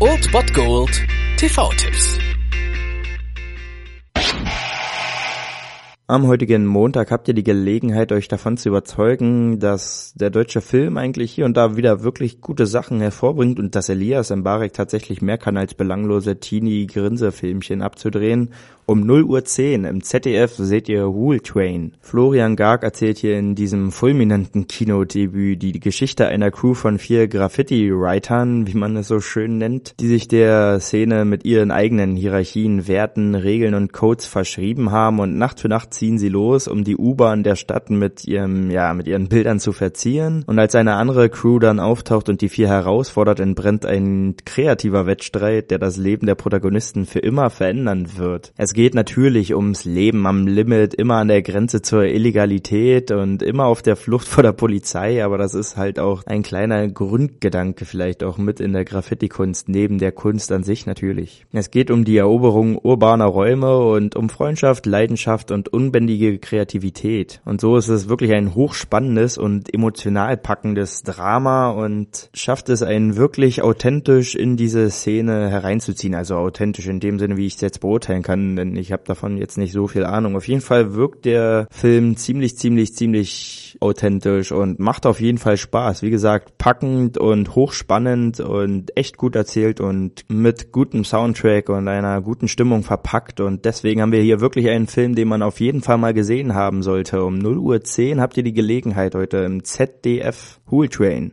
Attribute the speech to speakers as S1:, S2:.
S1: Old Bot Gold TV-Tipps.
S2: Am heutigen Montag habt ihr die Gelegenheit, euch davon zu überzeugen, dass der deutsche Film eigentlich hier und da wieder wirklich gute Sachen hervorbringt und dass Elias Mbarek tatsächlich mehr kann als belanglose Teenie-Grinse-Filmchen abzudrehen. Um 0 Uhr 10 im ZDF seht ihr Wool Train. Florian Garg erzählt hier in diesem fulminanten Kinodebüt die Geschichte einer Crew von vier Graffiti-Writern, wie man es so schön nennt, die sich der Szene mit ihren eigenen Hierarchien, Werten, Regeln und Codes verschrieben haben und Nacht für Nacht ziehen sie los, um die U-Bahn der Stadt mit ihrem, ja, mit ihren Bildern zu verzieren. Und als eine andere Crew dann auftaucht und die vier herausfordert, entbrennt ein kreativer Wettstreit, der das Leben der Protagonisten für immer verändern wird. Es geht natürlich ums Leben am Limit, immer an der Grenze zur Illegalität und immer auf der Flucht vor der Polizei, aber das ist halt auch ein kleiner Grundgedanke vielleicht auch mit in der Graffiti-Kunst, neben der Kunst an sich natürlich. Es geht um die Eroberung urbaner Räume und um Freundschaft, Leidenschaft und unbändige Kreativität. Und so ist es wirklich ein hochspannendes und emotional packendes Drama und schafft es einen wirklich authentisch in diese Szene hereinzuziehen. Also authentisch in dem Sinne, wie ich es jetzt beurteilen kann, denn ich habe davon jetzt nicht so viel Ahnung. Auf jeden Fall wirkt der Film ziemlich, ziemlich, ziemlich authentisch und macht auf jeden Fall Spaß. Wie gesagt, packend und hochspannend und echt gut erzählt und mit gutem Soundtrack und einer guten Stimmung verpackt. Und deswegen haben wir hier wirklich einen Film, den man auf jeden Fall mal gesehen haben sollte. Um 0 Uhr 10 habt ihr die Gelegenheit heute im ZDF Hool Train.